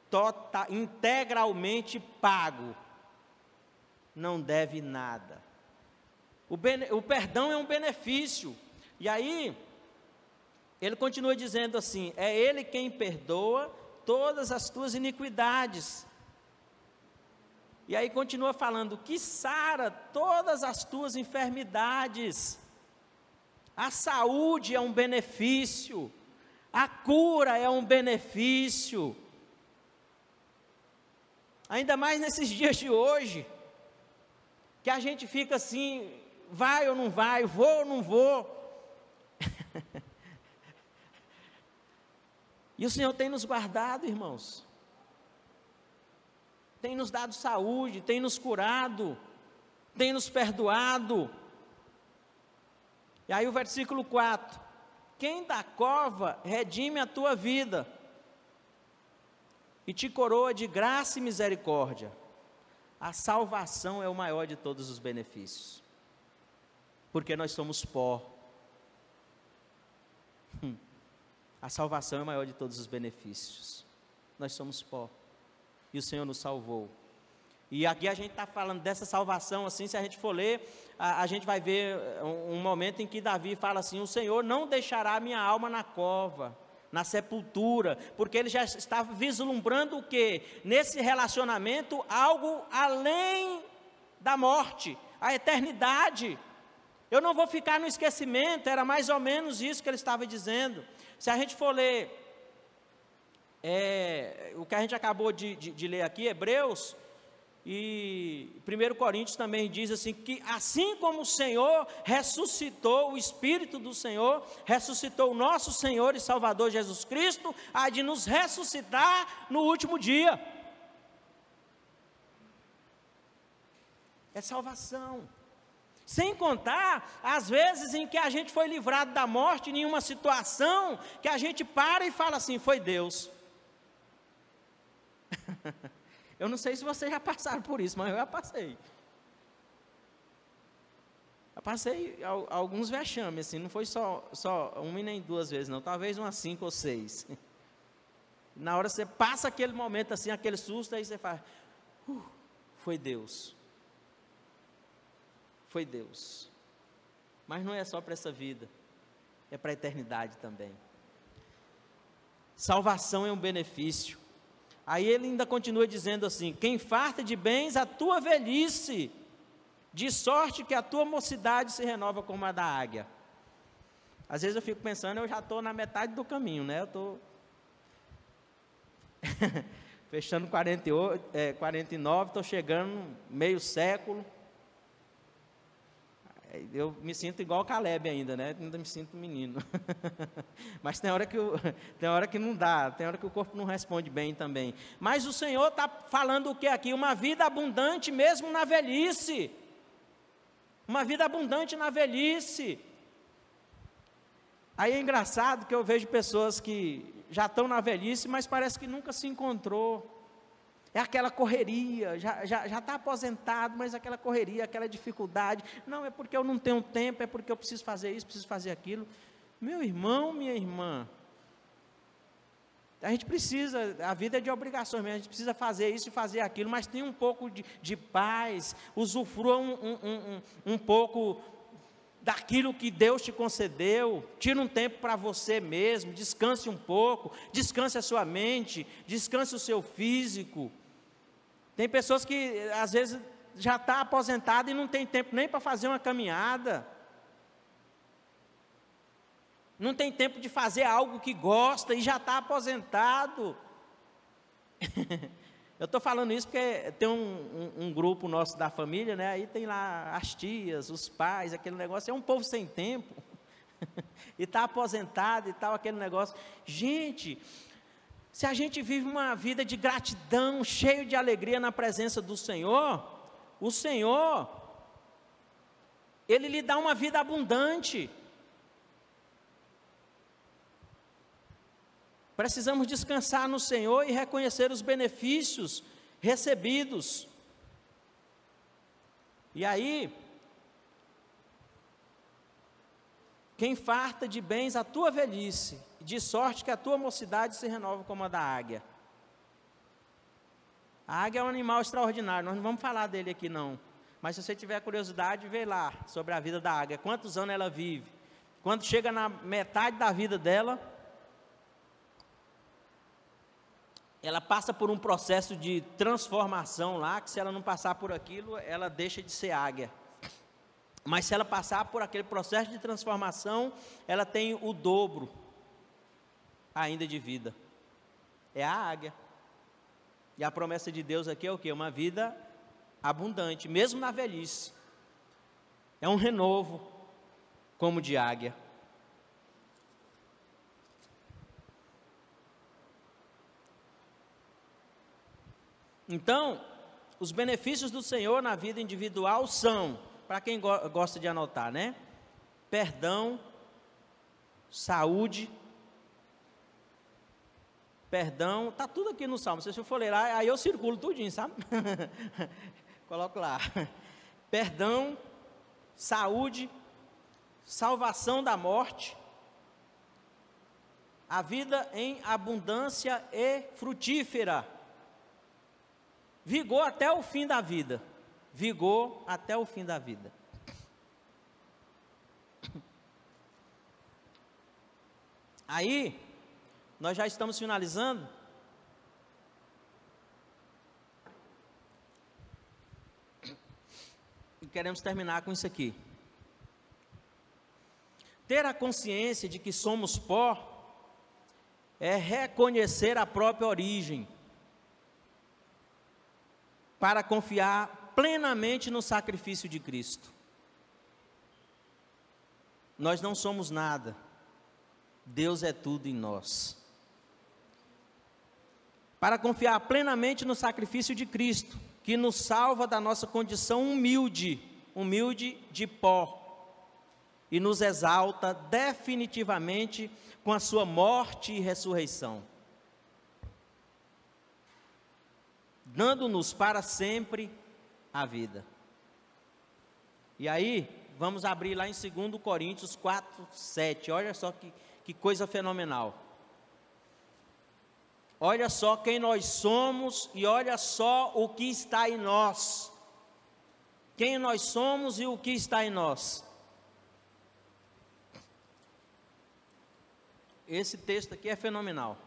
tota, integralmente pago não deve nada. O, o perdão é um benefício. E aí, ele continua dizendo assim: é Ele quem perdoa todas as tuas iniquidades. E aí continua falando que sara todas as tuas enfermidades. A saúde é um benefício, a cura é um benefício. Ainda mais nesses dias de hoje, que a gente fica assim, vai ou não vai, vou ou não vou. e o Senhor tem nos guardado, irmãos. Tem nos dado saúde, tem nos curado, tem nos perdoado. E aí o versículo 4: Quem da cova redime a tua vida e te coroa de graça e misericórdia a salvação é o maior de todos os benefícios, porque nós somos pó. Hum. A salvação é o maior de todos os benefícios. Nós somos pó. E o Senhor nos salvou. E aqui a gente está falando dessa salvação, assim, se a gente for ler, a, a gente vai ver um, um momento em que Davi fala assim: O Senhor não deixará minha alma na cova na sepultura, porque ele já estava vislumbrando o que? Nesse relacionamento, algo além da morte, a eternidade. Eu não vou ficar no esquecimento, era mais ou menos isso que ele estava dizendo. Se a gente for ler é, o que a gente acabou de, de, de ler aqui, Hebreus, E 1 Coríntios também diz assim: que assim como o Senhor ressuscitou, o Espírito do Senhor ressuscitou o nosso Senhor e Salvador Jesus Cristo, há de nos ressuscitar no último dia. É salvação. Sem contar as vezes em que a gente foi livrado da morte em uma situação que a gente para e fala assim: foi Deus. Eu não sei se vocês já passaram por isso, mas eu já passei. Eu passei alguns vexames, assim, não foi só, só uma e nem duas vezes, não, talvez umas cinco ou seis. Na hora você passa aquele momento assim, aquele susto, aí você fala, uh, foi Deus. Foi Deus. Mas não é só para essa vida, é para a eternidade também. Salvação é um benefício. Aí ele ainda continua dizendo assim: Quem farta de bens a tua velhice, de sorte que a tua mocidade se renova como a da águia. Às vezes eu fico pensando, eu já estou na metade do caminho, né? Eu estou fechando 48, é, 49, estou chegando meio século. Eu me sinto igual o Caleb ainda, né? Ainda me sinto menino. Mas tem hora, que eu, tem hora que não dá, tem hora que o corpo não responde bem também. Mas o Senhor está falando o que aqui? Uma vida abundante mesmo na velhice. Uma vida abundante na velhice. Aí é engraçado que eu vejo pessoas que já estão na velhice, mas parece que nunca se encontrou. É aquela correria, já está já, já tá aposentado, mas aquela correria, aquela dificuldade. Não, é porque eu não tenho tempo, é porque eu preciso fazer isso, preciso fazer aquilo. Meu irmão, minha irmã, a gente precisa, a vida é de obrigações mesmo, a gente precisa fazer isso e fazer aquilo, mas tem um pouco de, de paz, usufrua um, um, um, um pouco daquilo que Deus te concedeu, tira um tempo para você mesmo, descanse um pouco, descanse a sua mente, descanse o seu físico. Tem pessoas que às vezes já está aposentado e não tem tempo nem para fazer uma caminhada. Não tem tempo de fazer algo que gosta e já está aposentado. Eu estou falando isso porque tem um, um, um, grupo nosso da família, né? Aí tem lá as tias, os pais, aquele negócio. É um povo sem tempo. e está aposentado e tal, aquele negócio. Gente, se a gente vive uma vida de gratidão, cheio de alegria na presença do Senhor, o Senhor, Ele lhe dá uma vida abundante. Precisamos descansar no Senhor e reconhecer os benefícios recebidos. E aí, quem farta de bens a tua velhice, de sorte que a tua mocidade se renova como a da águia. A águia é um animal extraordinário, nós não vamos falar dele aqui não. Mas se você tiver curiosidade, vê lá sobre a vida da águia, quantos anos ela vive. Quando chega na metade da vida dela, ela passa por um processo de transformação lá, que se ela não passar por aquilo, ela deixa de ser águia. Mas se ela passar por aquele processo de transformação, ela tem o dobro ainda de vida. É a águia. E a promessa de Deus aqui é o que? Uma vida abundante, mesmo na velhice. É um renovo, como de águia. Então, os benefícios do Senhor na vida individual são, para quem go gosta de anotar, né? Perdão, saúde, perdão, está tudo aqui no Salmo. Se você for ler lá, aí eu circulo tudinho, sabe? Coloco lá. Perdão, saúde, salvação da morte, a vida em abundância e frutífera. Vigor até o fim da vida. Vigor até o fim da vida. Aí, nós já estamos finalizando. E queremos terminar com isso aqui. Ter a consciência de que somos pó é reconhecer a própria origem. para confiar plenamente no sacrifício de Cristo. Nós não somos nada, Deus é tudo em nós. Para confiar plenamente no sacrifício de Cristo, que nos salva da nossa condição humilde, humilde de pó, e nos exalta definitivamente com a sua morte e ressurreição, dando-nos para sempre a vida. E aí, vamos abrir lá em 2 Coríntios 4, 7. Olha só que, que coisa fenomenal. Olha só quem nós somos e olha só o que está em nós. Quem nós somos e o que está em nós. Esse texto aqui é fenomenal.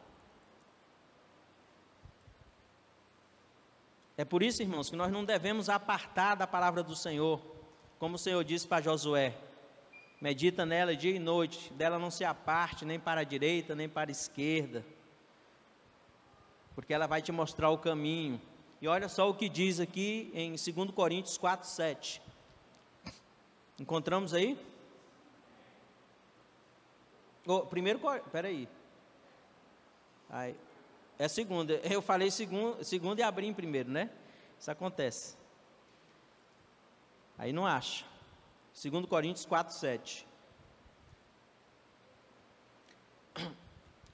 É por isso, irmãos, que nós não devemos apartar da palavra do Senhor, como o Senhor disse para Josué: medita nela dia e noite, dela não se aparte nem para a direita, nem para a esquerda, porque ela vai te mostrar o caminho. E olha só o que diz aqui em 2 Coríntios 4, 7. Encontramos aí? Oh, primeiro, peraí. Aí, é segunda. Eu falei segundo, segundo e abri em primeiro, né? Isso acontece. Aí não acha. 2 Coríntios 4, 7.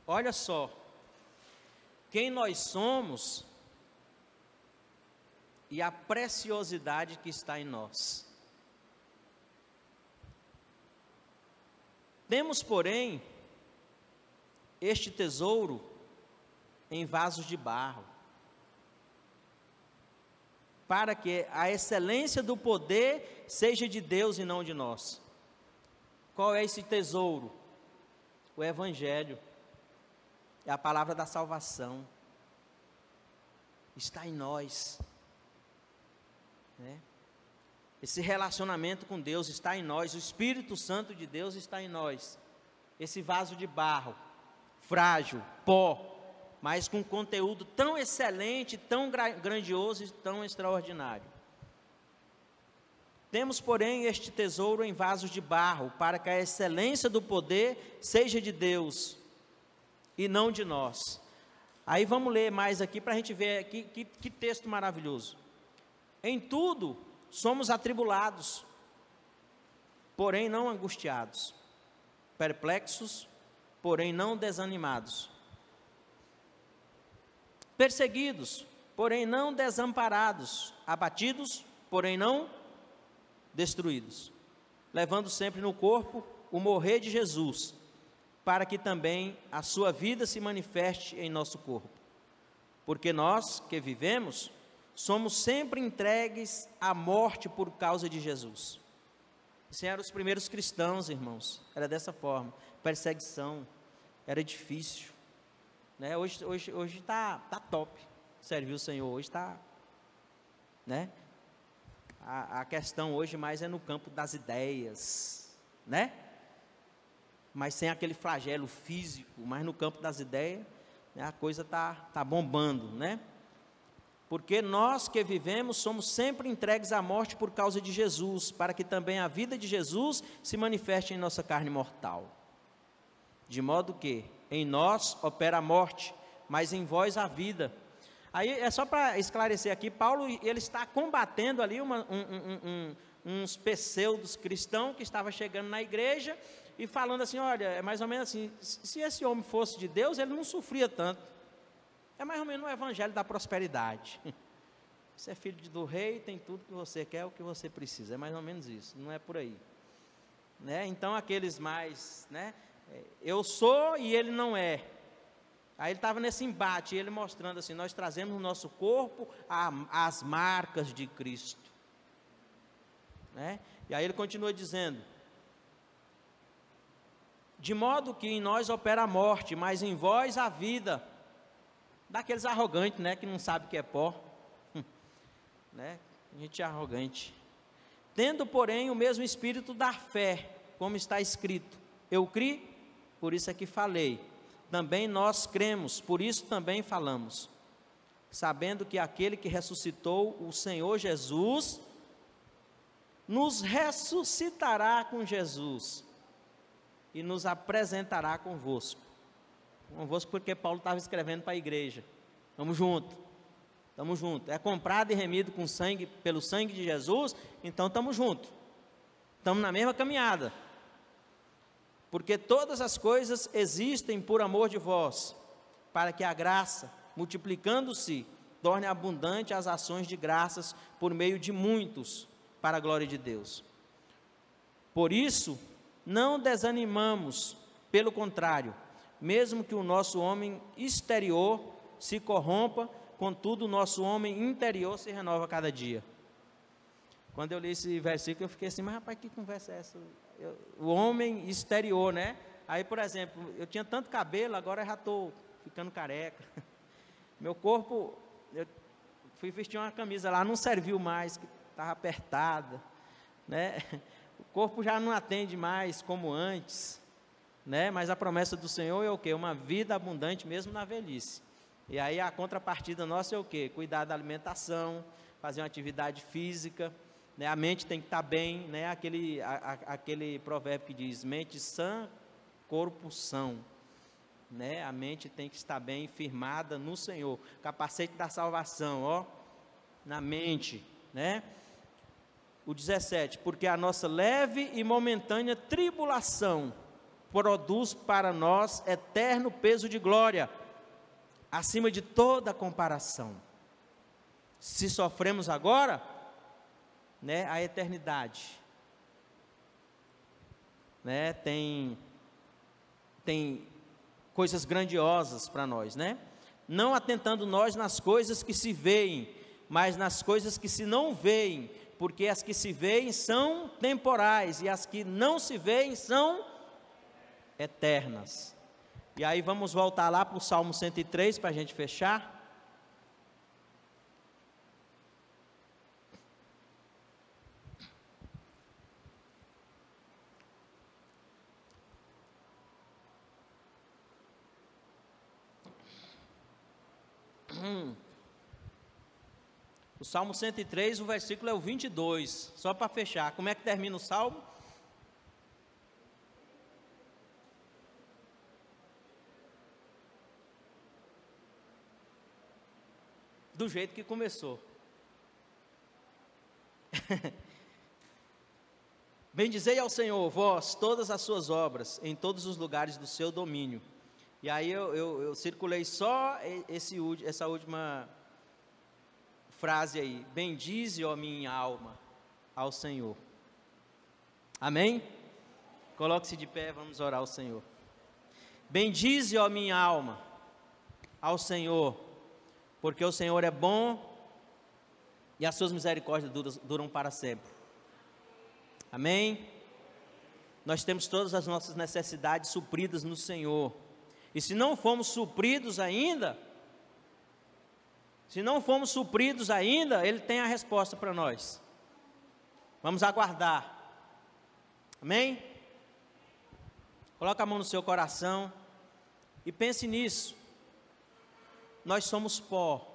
Olha só. Quem nós somos e a preciosidade que está em nós. Temos, porém, este tesouro em vasos de barro, para que a excelência do poder seja de Deus e não de nós. Qual é esse tesouro? O Evangelho, é a palavra da salvação, está em nós. Né? Esse relacionamento com Deus está em nós, o Espírito Santo de Deus está em nós. Esse vaso de barro, frágil, pó, mas com conteúdo tão excelente, tão grandioso e tão extraordinário. Temos, porém, este tesouro em vasos de barro, para que a excelência do poder seja de Deus e não de nós. Aí vamos ler mais aqui para a gente ver que, que, que texto maravilhoso. Em tudo, Somos atribulados, porém não angustiados, perplexos, porém não desanimados, perseguidos, porém não desamparados, abatidos, porém não destruídos, levando sempre no corpo o morrer de Jesus, para que também a sua vida se manifeste em nosso corpo. Porque nós que vivemos, somos sempre entregues à morte por causa de Jesus. Assim eram os primeiros cristãos, irmãos. Era dessa forma. Perseguição. Era difícil. Né? Hoje está hoje, hoje tá, tá top. Servir o Senhor. Hoje está. Né? A, a questão hoje mais é no campo das ideias. Né? Mas sem aquele flagelo físico. Mas no campo das ideias, né, a coisa está tá bombando. Né? Porque nós que vivemos somos sempre entregues à morte por causa de Jesus, para que também a vida de Jesus se manifeste em nossa carne mortal. De modo que em nós opera a morte, mas em vós a vida. Aí é só para esclarecer aqui, Paulo ele está combatendo ali uma, um, um, um, uns pseudos cristãos que estavam chegando na igreja e falando assim, olha, é mais ou menos assim, se esse homem fosse de Deus, ele não sofria tanto. É mais ou menos o evangelho da prosperidade. Você é filho do rei, tem tudo que você quer, o que você precisa. É mais ou menos isso, não é por aí. Né? Então, aqueles mais, né? É, eu sou e ele não é. Aí ele estava nesse embate, ele mostrando assim: nós trazemos no nosso corpo a, as marcas de Cristo. Né? E aí ele continua dizendo: de modo que em nós opera a morte, mas em vós a vida daqueles arrogantes, né, que não sabe que é pó, né? Gente arrogante. Tendo, porém, o mesmo espírito da fé, como está escrito: Eu criei, por isso é que falei. Também nós cremos, por isso também falamos. sabendo que aquele que ressuscitou o Senhor Jesus nos ressuscitará com Jesus e nos apresentará convosco. Convosco porque Paulo estava escrevendo para a igreja. Vamos junto. Estamos juntos. É comprado e remido com sangue, pelo sangue de Jesus, então estamos juntos. Estamos na mesma caminhada. Porque todas as coisas existem por amor de vós, para que a graça, multiplicando-se, torne abundante as ações de graças por meio de muitos, para a glória de Deus. Por isso, não desanimamos, pelo contrário, mesmo que o nosso homem exterior se corrompa, contudo o nosso homem interior se renova cada dia. Quando eu li esse versículo, eu fiquei assim, mas rapaz, que conversa é essa? Eu, o homem exterior, né? Aí, por exemplo, eu tinha tanto cabelo, agora já estou ficando careca. Meu corpo, eu fui vestir uma camisa lá, não serviu mais, estava apertada, né? O corpo já não atende mais como antes, né? Mas a promessa do Senhor é o quê? Uma vida abundante mesmo na velhice. E aí a contrapartida nossa é o quê? Cuidar da alimentação, fazer uma atividade física, né? A mente tem que estar bem, né? Aquele, a, a, aquele provérbio que diz: mente sã, corpo são. Né? A mente tem que estar bem firmada no Senhor. Capacete da salvação, ó, na mente, né? O 17, porque a nossa leve e momentânea tribulação produz para nós eterno peso de glória acima de toda comparação. Se sofremos agora, né, a eternidade, né, tem tem coisas grandiosas para nós, né? Não atentando nós nas coisas que se veem, mas nas coisas que se não veem, porque as que se veem são temporais e as que não se veem são eternas. E aí vamos voltar lá para o Salmo 103 para a gente fechar. Hum. O Salmo 103, o versículo é o 22, só para fechar. Como é que termina o Salmo? do jeito que começou. Bendizei ao Senhor, vós, todas as suas obras, em todos os lugares do seu domínio. E aí eu, eu, eu circulei só esse, essa última frase aí. Bendize, ó minha alma, ao Senhor. Amém? Coloque-se de pé, vamos orar ao Senhor. Bendize, ó minha alma, ao Senhor porque o Senhor é bom e as suas misericórdias duram, duram para sempre. Amém? Nós temos todas as nossas necessidades supridas no Senhor. E se não fomos supridos ainda, se não fomos supridos ainda, Ele tem a resposta para nós. Vamos aguardar. Amém? Coloca a mão no seu coração e pense nisso nós somos pó.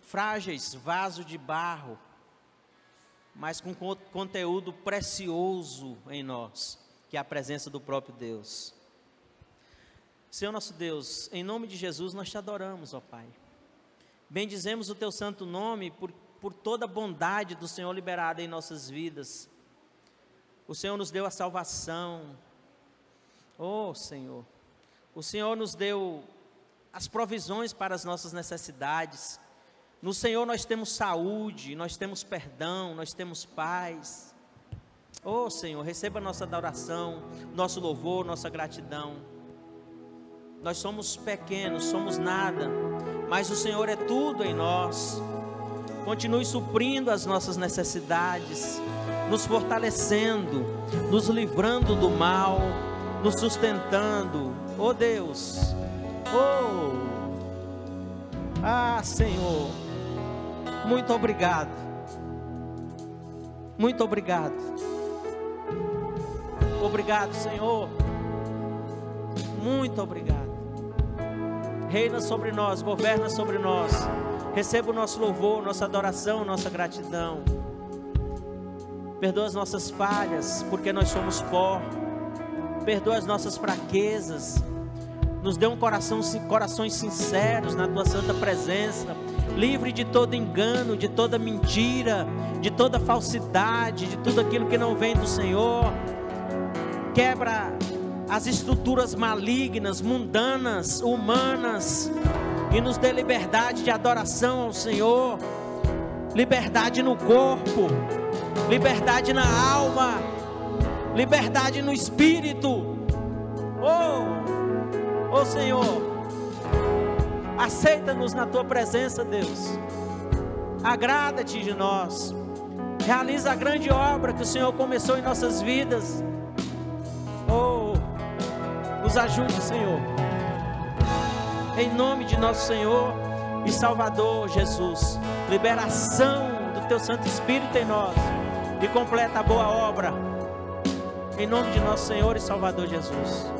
Frágeis, vaso de barro, mas com conteúdo precioso em nós, que é a presença do próprio Deus. Senhor nosso Deus, em nome de Jesus nós te adoramos, ó Pai. Bendizemos o teu santo nome por, por toda a bondade do Senhor liberada em nossas vidas. O Senhor nos deu a salvação, Oh, Senhor, o Senhor nos deu as provisões para as nossas necessidades. No Senhor nós temos saúde, nós temos perdão, nós temos paz. Oh, Senhor, receba nossa adoração, nosso louvor, nossa gratidão. Nós somos pequenos, somos nada, mas o Senhor é tudo em nós. Continue suprindo as nossas necessidades, nos fortalecendo, nos livrando do mal nos sustentando. Oh Deus, oh, ah Senhor, muito obrigado, muito obrigado, obrigado Senhor, muito obrigado. Reina sobre nós, governa sobre nós. Receba o nosso louvor, nossa adoração, nossa gratidão. Perdoa as nossas falhas, porque nós somos pó. Perdoa as nossas fraquezas. Nos dê um coração, corações sinceros na tua santa presença. Livre de todo engano, de toda mentira, de toda falsidade, de tudo aquilo que não vem do Senhor. Quebra as estruturas malignas, mundanas, humanas, e nos dê liberdade de adoração ao Senhor, liberdade no corpo, liberdade na alma, liberdade no espírito. Oh, oh Senhor, aceita-nos na tua presença, Deus. Agrada-te de nós. Realiza a grande obra que o Senhor começou em nossas vidas. Oh, nos ajude, Senhor. Em nome de nosso Senhor e Salvador Jesus. Liberação do teu Santo Espírito em nós. E completa a boa obra. Em nome de nosso Senhor e Salvador Jesus.